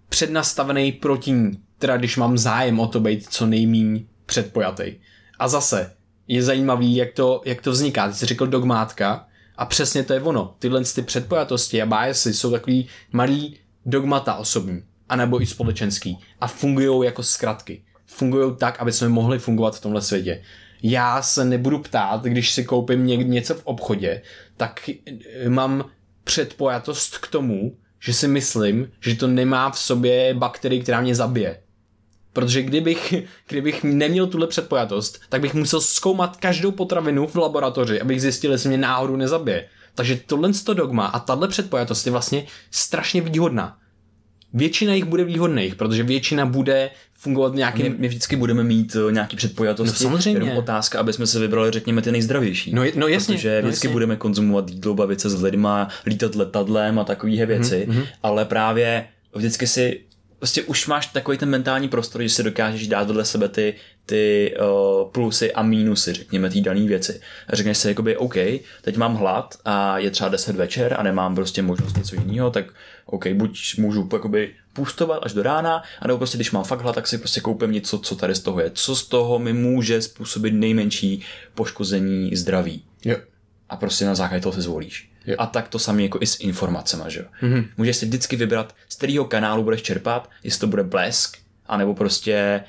přednastavený proti ní, teda když mám zájem o to být co nejmíň předpojatý. A zase, je zajímavý, jak to, jak to vzniká. Ty jsi řekl dogmátka a přesně to je ono. Tyhle ty předpojatosti a biasy jsou takový malý dogmata osobní, anebo i společenský a fungují jako zkratky. Fungují tak, aby jsme mohli fungovat v tomhle světě. Já se nebudu ptát, když si koupím něco v obchodě, tak eh, mám předpojatost k tomu, že si myslím, že to nemá v sobě bakterii, která mě zabije. Protože kdybych, kdybych neměl tuhle předpojatost, tak bych musel zkoumat každou potravinu v laboratoři, abych zjistil, jestli mě náhodou nezabije. Takže tohle dogma a tahle předpojatost je vlastně strašně výhodná. Většina jich bude výhodných, protože většina bude fungovat v nějakým... My, my vždycky budeme mít uh, nějaký předpojatosti. No, samozřejmě. Jenom otázka, aby jsme si vybrali, řekněme, ty nejzdravější. No, no jasně. Protože no vždycky jasně. budeme konzumovat jídlo, bavit se s lidma, lítat letadlem a takové věci, mm-hmm. ale právě vždycky si prostě už máš takový ten mentální prostor, že si dokážeš dát vedle sebe ty, ty uh, plusy a mínusy, řekněme, té dané věci. A řekneš si, jakoby, OK, teď mám hlad a je třeba 10 večer a nemám prostě možnost něco jiného, tak OK, buď můžu jakoby půstovat až do rána, anebo prostě když mám fakt hlad, tak si prostě koupím něco, co tady z toho je. Co z toho mi může způsobit nejmenší poškození zdraví. Jo. A prostě na základě toho se zvolíš. Jo. A tak to samé jako i s informacemi, že jo. Mm-hmm. Můžeš si vždycky vybrat, z kterého kanálu budeš čerpat, jestli to bude blesk, anebo prostě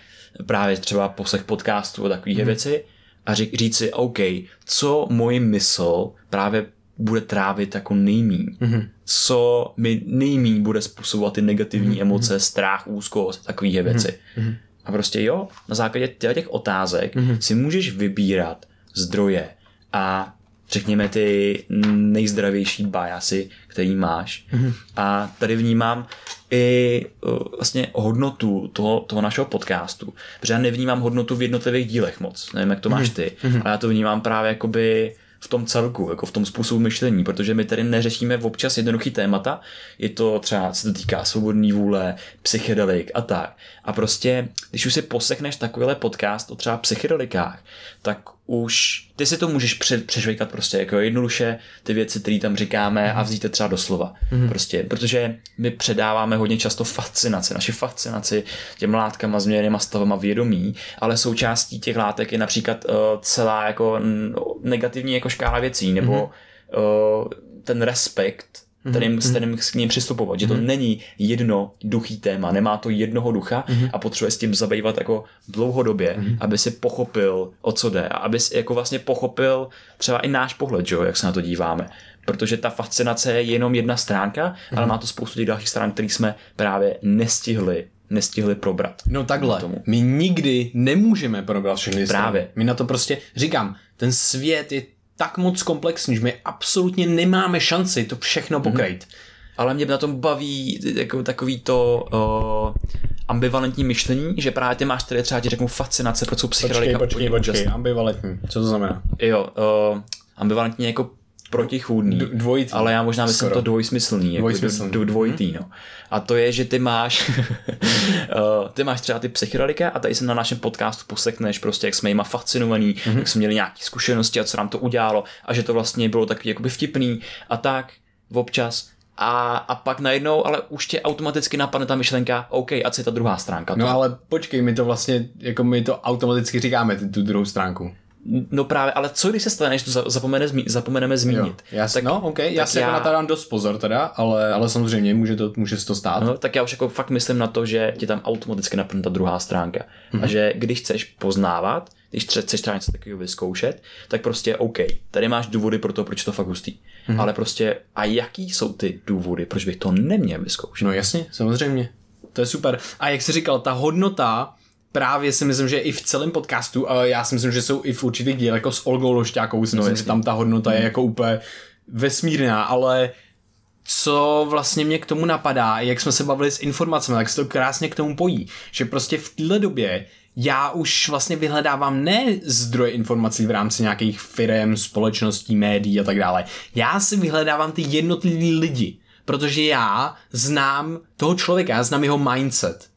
právě třeba poslech podcastu a takové mm-hmm. věci a ří, říct si, OK, co můj mysl právě bude trávit jako nejmíň. Mm-hmm. Co mi nejmíň bude způsobovat ty negativní mm-hmm. emoce, strach, úzkost, takové věci. Mm-hmm. A prostě jo, na základě těch otázek mm-hmm. si můžeš vybírat zdroje a řekněme ty nejzdravější biasy, který máš. Mm-hmm. A tady vnímám i uh, vlastně hodnotu toho, toho našeho podcastu, protože já nevnímám hodnotu v jednotlivých dílech moc. Nevím, jak to máš ty, mm-hmm. ale já to vnímám právě jakoby v tom celku, jako v tom způsobu myšlení, protože my tady neřešíme občas jednoduchý témata, je to třeba, se to týká svobodný vůle, psychedelik a tak. A prostě, když už si poslechneš takovýhle podcast o třeba psychedelikách, tak už ty si to můžeš pře- přežvejkat prostě jako jednoduše ty věci, které tam říkáme a vzít je třeba doslova. Mm. Prostě, protože my předáváme hodně často fascinaci, naši fascinaci těm látkama, změněnýma stavama vědomí, ale součástí těch látek je například uh, celá jako negativní jako škála věcí, nebo mm. uh, ten respekt kterým, mm-hmm. s kterým k ním přistupovat. Že to mm-hmm. není jedno duchý téma, nemá to jednoho ducha mm-hmm. a potřebuje s tím zabývat jako dlouhodobě, mm-hmm. aby si pochopil, o co jde a aby si jako vlastně pochopil třeba i náš pohled, že jo, jak se na to díváme. Protože ta fascinace je jenom jedna stránka, mm-hmm. ale má to spoustu těch dalších stran, které jsme právě nestihli nestihli probrat. No takhle, tomu. my nikdy nemůžeme probrat všechny Právě. Strany. My na to prostě, říkám, ten svět je tak moc komplexní, že my absolutně nemáme šanci to všechno pokrýt. Mm-hmm. Ale mě na tom baví jako takový to uh, ambivalentní myšlení, že právě ty máš tady třeba ti řeknu fascinace, proč jsou psychedelika. Počkej, počkej, počkej, ambivalentní, co to znamená? Jo, uh, ambivalentní jako protichůdný. Dvojitý. Ale já možná myslím Skoro. to dvojsmyslný. Dvojsmyslný. Jako dvojitý, no. A to je, že ty máš uh, ty máš třeba ty psychedelika a tady se na našem podcastu posekneš prostě, jak jsme jima fascinovaní, mm-hmm. jak jsme měli nějaké zkušenosti a co nám to udělalo a že to vlastně bylo takový jakoby vtipný a tak občas a, a pak najednou, ale už tě automaticky napadne ta myšlenka, OK, a co je ta druhá stránka? No ale počkej, my to vlastně, jako my to automaticky říkáme, tu druhou stránku. No právě, ale co když se stane, že to zapomene, zapomeneme zmínit? Jo, já tak, no, OK, já si jako já... jako na to dám dost pozor teda, ale, ale samozřejmě může, to, může se to stát. No, tak já už jako fakt myslím na to, že ti tam automaticky napadne ta druhá stránka. Mm-hmm. A Mhm. že když chceš poznávat, když chceš třeba něco takového vyzkoušet, tak prostě OK, tady máš důvody pro to, proč to fakt hustý. Mhm. Mm-hmm. Ale prostě, a jaký jsou ty důvody, proč bych to neměl vyzkoušet? No jasně, samozřejmě. To je super. A jak jsi říkal, ta hodnota právě si myslím, že i v celém podcastu, a já si myslím, že jsou i v určitých dílech, jako s Olgou Lošťákou, si No, myslím, že tam ta hodnota je jako úplně vesmírná, ale co vlastně mě k tomu napadá, jak jsme se bavili s informacemi, tak se to krásně k tomu pojí, že prostě v téhle době já už vlastně vyhledávám ne zdroje informací v rámci nějakých firm, společností, médií a tak dále. Já si vyhledávám ty jednotlivý lidi, protože já znám toho člověka, já znám jeho mindset.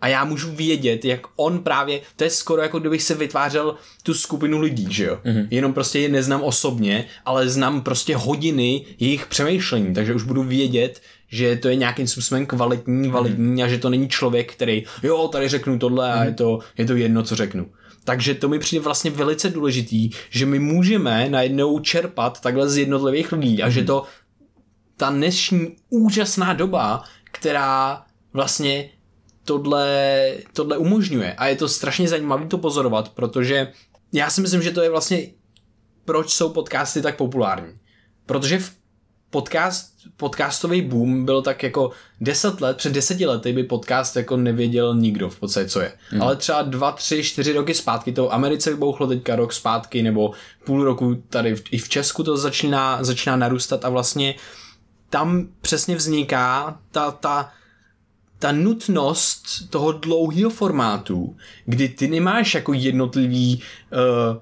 A já můžu vědět, jak on právě, to je skoro jako kdybych se vytvářel tu skupinu lidí, že jo. Mm-hmm. Jenom prostě je neznám osobně, ale znám prostě hodiny jejich přemýšlení, takže už budu vědět, že to je nějakým způsobem kvalitní, validní a že to není člověk, který, jo, tady řeknu tohle a je to, je to jedno, co řeknu. Takže to mi přijde vlastně velice důležitý, že my můžeme najednou čerpat takhle z jednotlivých lidí a že to ta dnešní úžasná doba, která vlastně tohle, tohle umožňuje. A je to strašně zajímavé to pozorovat, protože já si myslím, že to je vlastně proč jsou podcasty tak populární. Protože v podcast, podcastový boom byl tak jako deset let, před deseti lety by podcast jako nevěděl nikdo v podstatě, co je. Hmm. Ale třeba dva, tři, čtyři roky zpátky, to v Americe vybouchlo teďka rok zpátky, nebo půl roku tady v, i v Česku to začíná, začíná narůstat a vlastně tam přesně vzniká ta, ta, ta nutnost toho dlouhého formátu, kdy ty nemáš jako jednotlivý uh,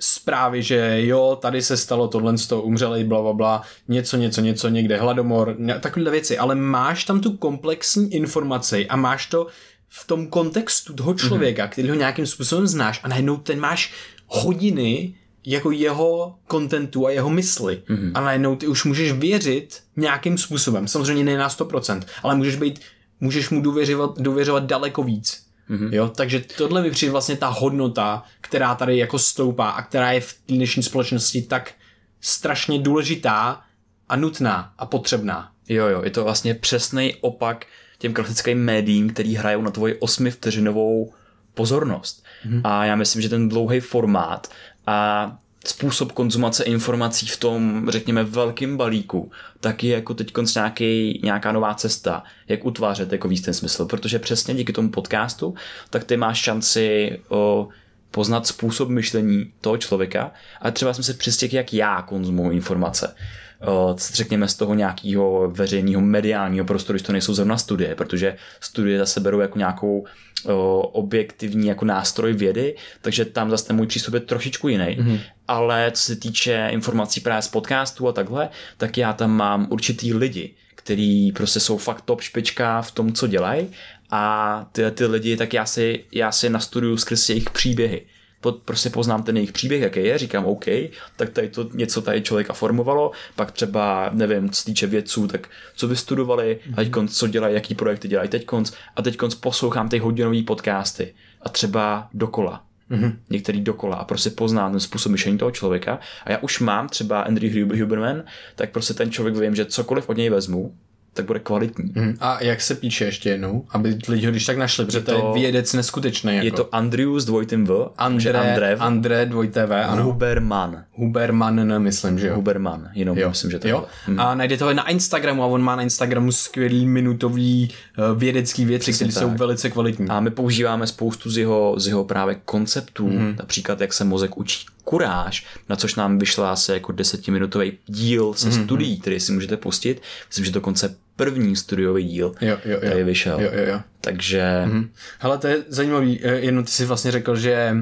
zprávy, že jo, tady se stalo tohle, to umřeli, bla, bla, bla, něco, něco, něco, někde, hladomor, takovéhle věci, ale máš tam tu komplexní informaci a máš to v tom kontextu toho člověka, mm-hmm. který ho nějakým způsobem znáš a najednou ten máš hodiny jako jeho kontentu a jeho mysli. Mm-hmm. A najednou ty už můžeš věřit nějakým způsobem. Samozřejmě ne na 100%, ale můžeš být, můžeš mu důvěřovat, důvěřovat daleko víc. Mm-hmm. Jo, takže tohle mi přijde vlastně ta hodnota, která tady jako stoupá a která je v dnešní společnosti tak strašně důležitá a nutná a potřebná. Jo, jo, je to vlastně přesný opak těm klasickým médiím, který hrajou na tvoji osmi vteřinovou pozornost. Mm-hmm. A já myslím, že ten dlouhý formát a způsob konzumace informací v tom, řekněme, velkém balíku, tak je jako teď nějaký, nějaká nová cesta, jak utvářet jako víc ten smysl, protože přesně díky tomu podcastu, tak ty máš šanci o, poznat způsob myšlení toho člověka a třeba jsem si přistěk, jak já konzumuji informace. O, řekněme z toho nějakého veřejného mediálního prostoru, když to nejsou zrovna studie, protože studie zase berou jako nějakou objektivní jako nástroj vědy, takže tam zase ten můj přístup je trošičku jiný. Mm-hmm. Ale co se týče informací právě z podcastu a takhle, tak já tam mám určitý lidi, který prostě jsou fakt top špička v tom, co dělají a ty, ty lidi, tak já si, já si nastuduju skrz jejich příběhy prostě poznám ten jejich příběh, jaký je, říkám OK, tak tady to něco tady člověka formovalo, pak třeba, nevím, co se týče vědců, tak co vystudovali, mm-hmm. a teď co dělají, jaký projekty dělají teď a teď poslouchám ty hodinový podcasty a třeba dokola. Mm-hmm. Některý dokola a prostě poznám ten způsob myšlení toho člověka a já už mám třeba Andrew Huberman, tak prostě ten člověk vím, že cokoliv od něj vezmu, tak bude kvalitní. Hmm. A jak se píše ještě jednou, aby lidi ho když tak našli, protože to, je vědec neskutečný. Jako. Je to Andrew s dvojitým V. André, André, André dvojité V, ano. Huberman. Huberman, ne, myslím, že jo. Huberman, jenom jo. myslím, že to jo. Hmm. A najdete ho na Instagramu a on má na Instagramu skvělý minutový uh, vědecký věci, které jsou velice kvalitní. A my používáme spoustu z jeho, z jeho právě konceptů, hmm. například jak se mozek učí kuráž, na což nám vyšla asi jako desetiminutový díl se mm-hmm. studií, který si můžete pustit. Myslím, že dokonce první studiový díl jo, jo, jo. tady vyšel. Jo, jo, jo. Takže... Mm-hmm. Hele, to je zajímavý, eh, jenom ty jsi vlastně řekl, že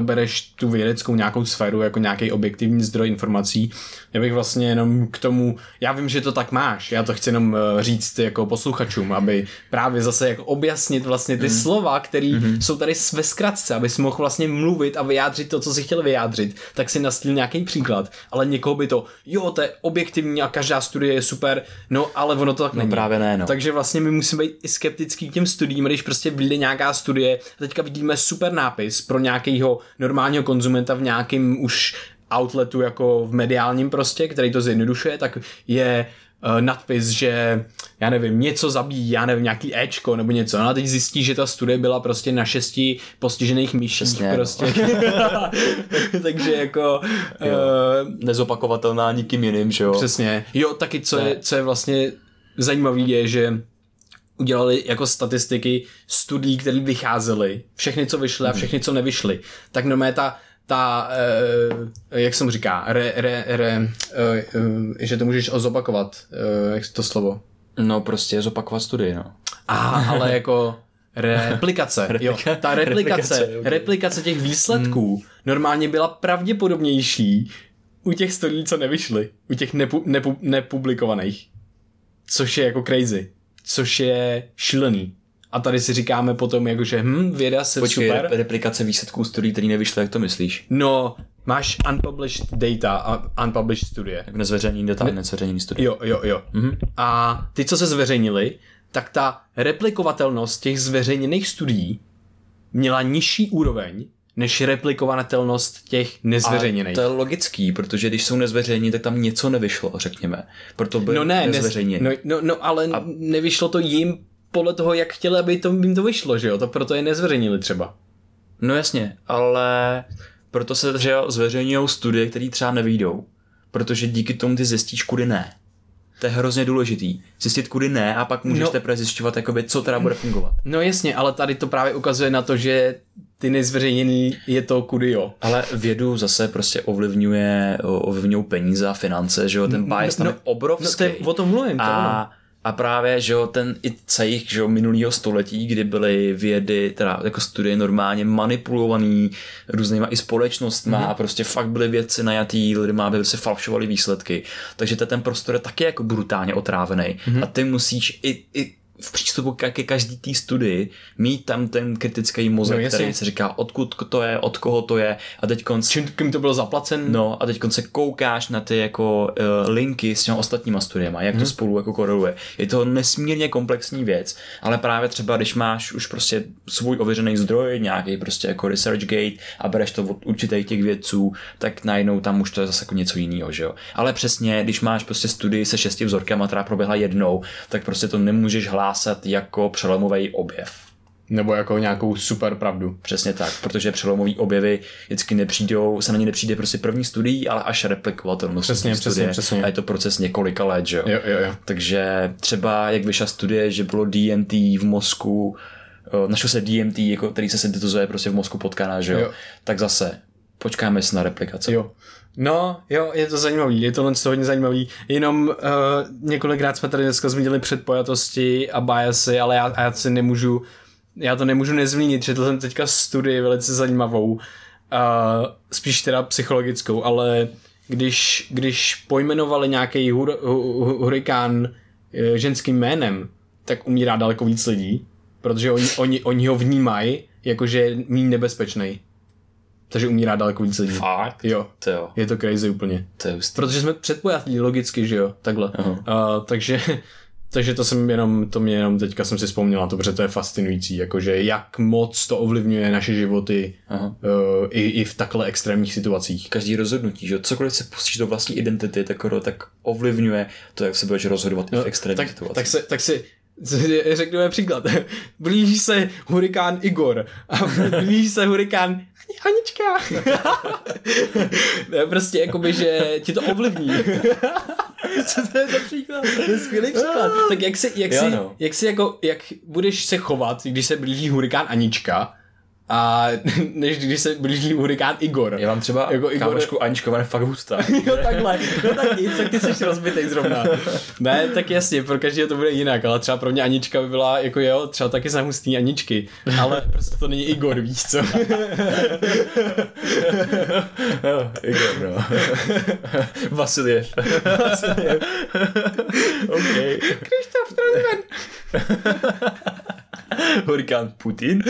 bereš tu vědeckou nějakou sféru jako nějaký objektivní zdroj informací. Já bych vlastně jenom k tomu, já vím, že to tak máš, já to chci jenom eh, říct jako posluchačům, aby právě zase jako objasnit vlastně ty mm. slova, které mm-hmm. jsou tady ve zkratce, aby si mohl vlastně mluvit a vyjádřit to, co si chtěl vyjádřit, tak si nastil nějaký příklad, ale někoho by to, jo, to je objektivní a každá studie je super, no ale ono to tak no, není. právě ne, no. Takže vlastně my musíme být i skeptický k těm studiím, když prostě vyjde nějaká studie a teďka vidíme super nápis pro normálního konzumenta v nějakém už outletu jako v mediálním prostě, který to zjednodušuje, tak je uh, nadpis, že já nevím, něco zabíjí, já nevím, nějaký Ečko nebo něco. No a teď zjistí, že ta studie byla prostě na šesti postižených myších Přesně, prostě. No. Takže jako... Uh, Nezopakovatelná nikým jiným, že jo? Přesně. Jo, taky co je, co je vlastně zajímavý je, že udělali jako statistiky studií, které vycházely, všechny, co vyšly a mhm. všechny, co nevyšly, tak normálně ta, ta e, jak jsem říká, re, re, re, e, e, že to můžeš zopakovat, e, jak to slovo? No prostě zopakovat studii, no. A, ale jako replikace, jo, ta replikace, replikace, replikace těch výsledků hmm. normálně byla pravděpodobnější u těch studií, co nevyšly, u těch nepu, nepu, nepublikovaných, což je jako crazy což je šílený. A tady si říkáme potom, jako, že hm, věda se Počkej, super. replikace výsledků studií, který nevyšly, jak to myslíš? No, máš unpublished data a unpublished studie. Jako nezveřejněný data, ne... nezveřejněný studie. Jo, jo, jo. Mm-hmm. A ty, co se zveřejnili, tak ta replikovatelnost těch zveřejněných studií měla nižší úroveň než replikovatelnost těch nezveřejněných. A to je logický, protože když jsou nezveřejnění, tak tam něco nevyšlo, řekněme. Proto by no ne, nezveřejnění. No, no, no ale a... nevyšlo to jim podle toho, jak chtěli, aby to, jim to vyšlo, že jo? To proto je nezveřejnili třeba. No jasně, ale proto se že zveřejňují studie, které třeba nevídou. Protože díky tomu ty zjistíš, kudy ne. To je hrozně důležitý. Zjistit, kudy ne, a pak můžeš no, teprve zjišťovat, jakoby, co teda bude fungovat. No jasně, ale tady to právě ukazuje na to, že ty nezveřejněný je to kudy jo. Ale vědu zase prostě ovlivňuje, ovlivňují peníze a finance, že jo, ten bias tam no, je obrovský. No to je, o tom mluvím, to a, ono. A právě, že jo, ten i celý, že jo, minulýho století, kdy byly vědy, teda jako studie normálně manipulovaný různýma i společnostma mm-hmm. a prostě fakt byly věci najatý lidma, aby se falšovali výsledky. Takže ten prostor je taky jako brutálně otrávený. Mm-hmm. A ty musíš i, i v přístupu ke každý té studii mít tam ten kritický mozek, no, který se říká, odkud to je, od koho to je a teď konc... Čím kým to bylo zaplacen? No a teď se koukáš na ty jako uh, linky s těmi ostatníma studiemi, jak hmm. to mhm. spolu jako koreluje. Je to nesmírně komplexní věc, ale právě třeba, když máš už prostě svůj ověřený zdroj, nějaký prostě jako ResearchGate a bereš to od určitých těch vědců, tak najednou tam už to je zase jako něco jiného, že jo. Ale přesně, když máš prostě studii se šesti vzorkama, která proběhla jednou, tak prostě to nemůžeš hlásat hlásat jako přelomový objev. Nebo jako nějakou super pravdu. Přesně tak, protože přelomový objevy vždycky nepřijdou, se na ně nepřijde prostě první studií, ale až replikovatelnost přesně, studie. Přesně, přesně. A je to proces několika let, že jo? jo, jo, jo. Takže třeba, jak vyšla studie, že bylo DMT v mozku, eh, našel se DMT, jako, který se syntetizuje prostě v mozku potkaná, že jo? jo. Tak zase, počkáme se na replikaci. Jo. No, jo, je to zajímavý, je to hodně zajímavý. Jenom uh, několikrát jsme tady dneska zmínili předpojatosti a biasy, ale já, já si nemůžu, já to nemůžu nezmínit. Četl jsem teďka studii velice zajímavou, uh, spíš teda psychologickou, ale když, když pojmenovali nějaký hur, hu, hurikán uh, ženským jménem, tak umírá daleko víc lidí, protože oni, oni, oni ho vnímají jakože je méně nebezpečný. Takže umírá daleko víc lidí. Fakt? Jo. To jo. Je to crazy úplně. To je hustý. Protože jsme předpojatí logicky, že jo, takhle. Uh, takže, takže to jsem jenom, to mě jenom teďka jsem si vzpomněla to, protože to je fascinující, jakože jak moc to ovlivňuje naše životy uh, i, i v takhle extrémních situacích. Každý rozhodnutí, že cokoliv se pustíš do vlastní identity, tak, tak ovlivňuje to, jak se budeš rozhodovat no, i v extrémních tak, situacích. Tak se, tak si řekneme příklad. Blíží se hurikán Igor a blíží se hurikán Anička. ne, prostě jakoby, že ti to ovlivní. Co to je za příklad? To je skvělý příklad. tak jak si, jak, si, no. jak si jako, jak budeš se chovat, když se blíží hurikán Anička, a než když se blíží hurikán Igor. Já mám třeba jako Igor... kámošku Anička, je fakt hustá. jo, takhle. No tak nic, tak ty jsi rozbitej zrovna. ne, tak jasně, pro každého to bude jinak, ale třeba pro mě Anička by byla jako jo, třeba taky jsem hustý Aničky, ale prostě to není Igor, víš co? jo, Igor, no. Vasiliev. Vasiliev. OK. Krištof Trojman. Hurikán Putin.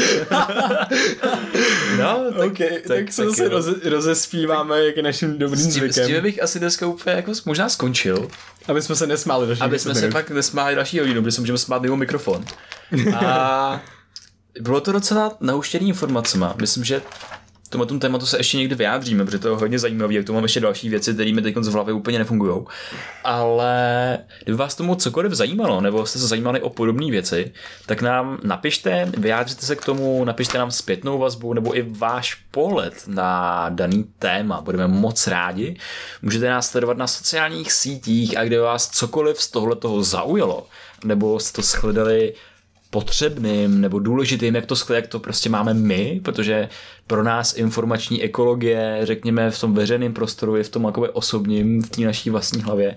no, tak, okay, tak, tak se zase roze, rozespíváme, jak je naším dobrým s tím, zvykem. S tím bych asi dneska úplně jako možná skončil. Aby jsme se nesmáli další Aby jsme se pak nesmáli další hodinu, protože se můžeme smát mimo mikrofon. A bylo to docela nauštěný informacema. Myslím, že tomu tom tématu se ještě někdy vyjádříme, protože to je hodně zajímavé, jak to mám ještě další věci, které mi teď v hlavě úplně nefungují. Ale kdyby vás tomu cokoliv zajímalo, nebo jste se zajímali o podobné věci, tak nám napište, vyjádřete se k tomu, napište nám zpětnou vazbu, nebo i váš pohled na daný téma. Budeme moc rádi. Můžete nás sledovat na sociálních sítích a kde vás cokoliv z tohle toho zaujalo, nebo jste to shledali potřebným nebo důležitým, jak to jak to prostě máme my, protože pro nás informační ekologie, řekněme v tom veřejném prostoru, je v tom jakoby osobním, v té naší vlastní hlavě,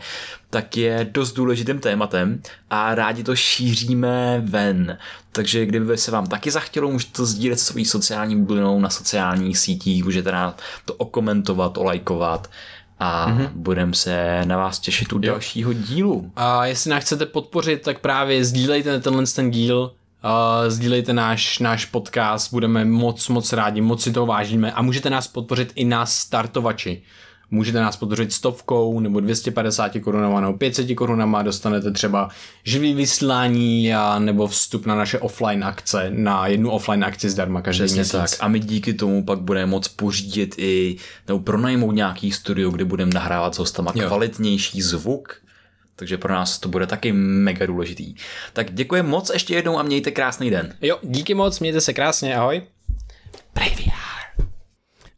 tak je dost důležitým tématem a rádi to šíříme ven. Takže kdyby se vám taky zachtělo, můžete to sdílet svojí sociální bublinou na sociálních sítích, můžete to okomentovat, olajkovat a mm-hmm. budeme se na vás těšit u jo. dalšího dílu. A jestli nás chcete podpořit, tak právě sdílejte tenhle ten díl Uh, sdílejte náš, náš podcast, budeme moc, moc rádi, moc si toho vážíme a můžete nás podpořit i na startovači. Můžete nás podpořit stovkou nebo 250 korunama nebo 500 korunama, dostanete třeba živý vysílání a nebo vstup na naše offline akce, na jednu offline akci zdarma každý Přesně měsíc. tak. A my díky tomu pak budeme moc pořídit i, nebo pronajmout nějaký studio, kde budeme nahrávat s hostama Jo. kvalitnější zvuk. Takže pro nás to bude taky mega důležitý. Tak děkuji moc ještě jednou a mějte krásný den. Jo, díky moc, mějte se krásně, ahoj.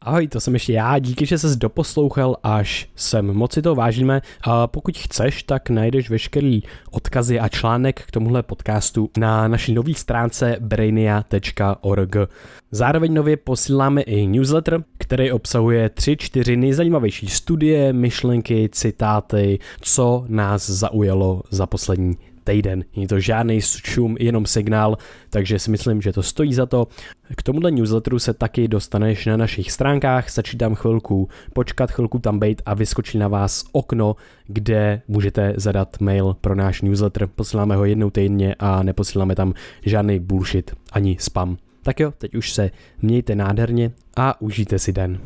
Ahoj, to jsem ještě já, díky, že ses doposlouchal až sem. Moc si to vážíme. A pokud chceš, tak najdeš veškerý odkazy a článek k tomuhle podcastu na naší nový stránce brainia.org. Zároveň nově posíláme i newsletter, který obsahuje 3-4 nejzajímavější studie, myšlenky, citáty, co nás zaujalo za poslední týden. Není to žádný šum, jenom signál, takže si myslím, že to stojí za to. K tomuhle newsletteru se taky dostaneš na našich stránkách, stačí tam chvilku počkat, chvilku tam být a vyskočí na vás okno, kde můžete zadat mail pro náš newsletter. Posíláme ho jednou týdně a neposíláme tam žádný bullshit ani spam. Tak jo, teď už se mějte nádherně a užijte si den.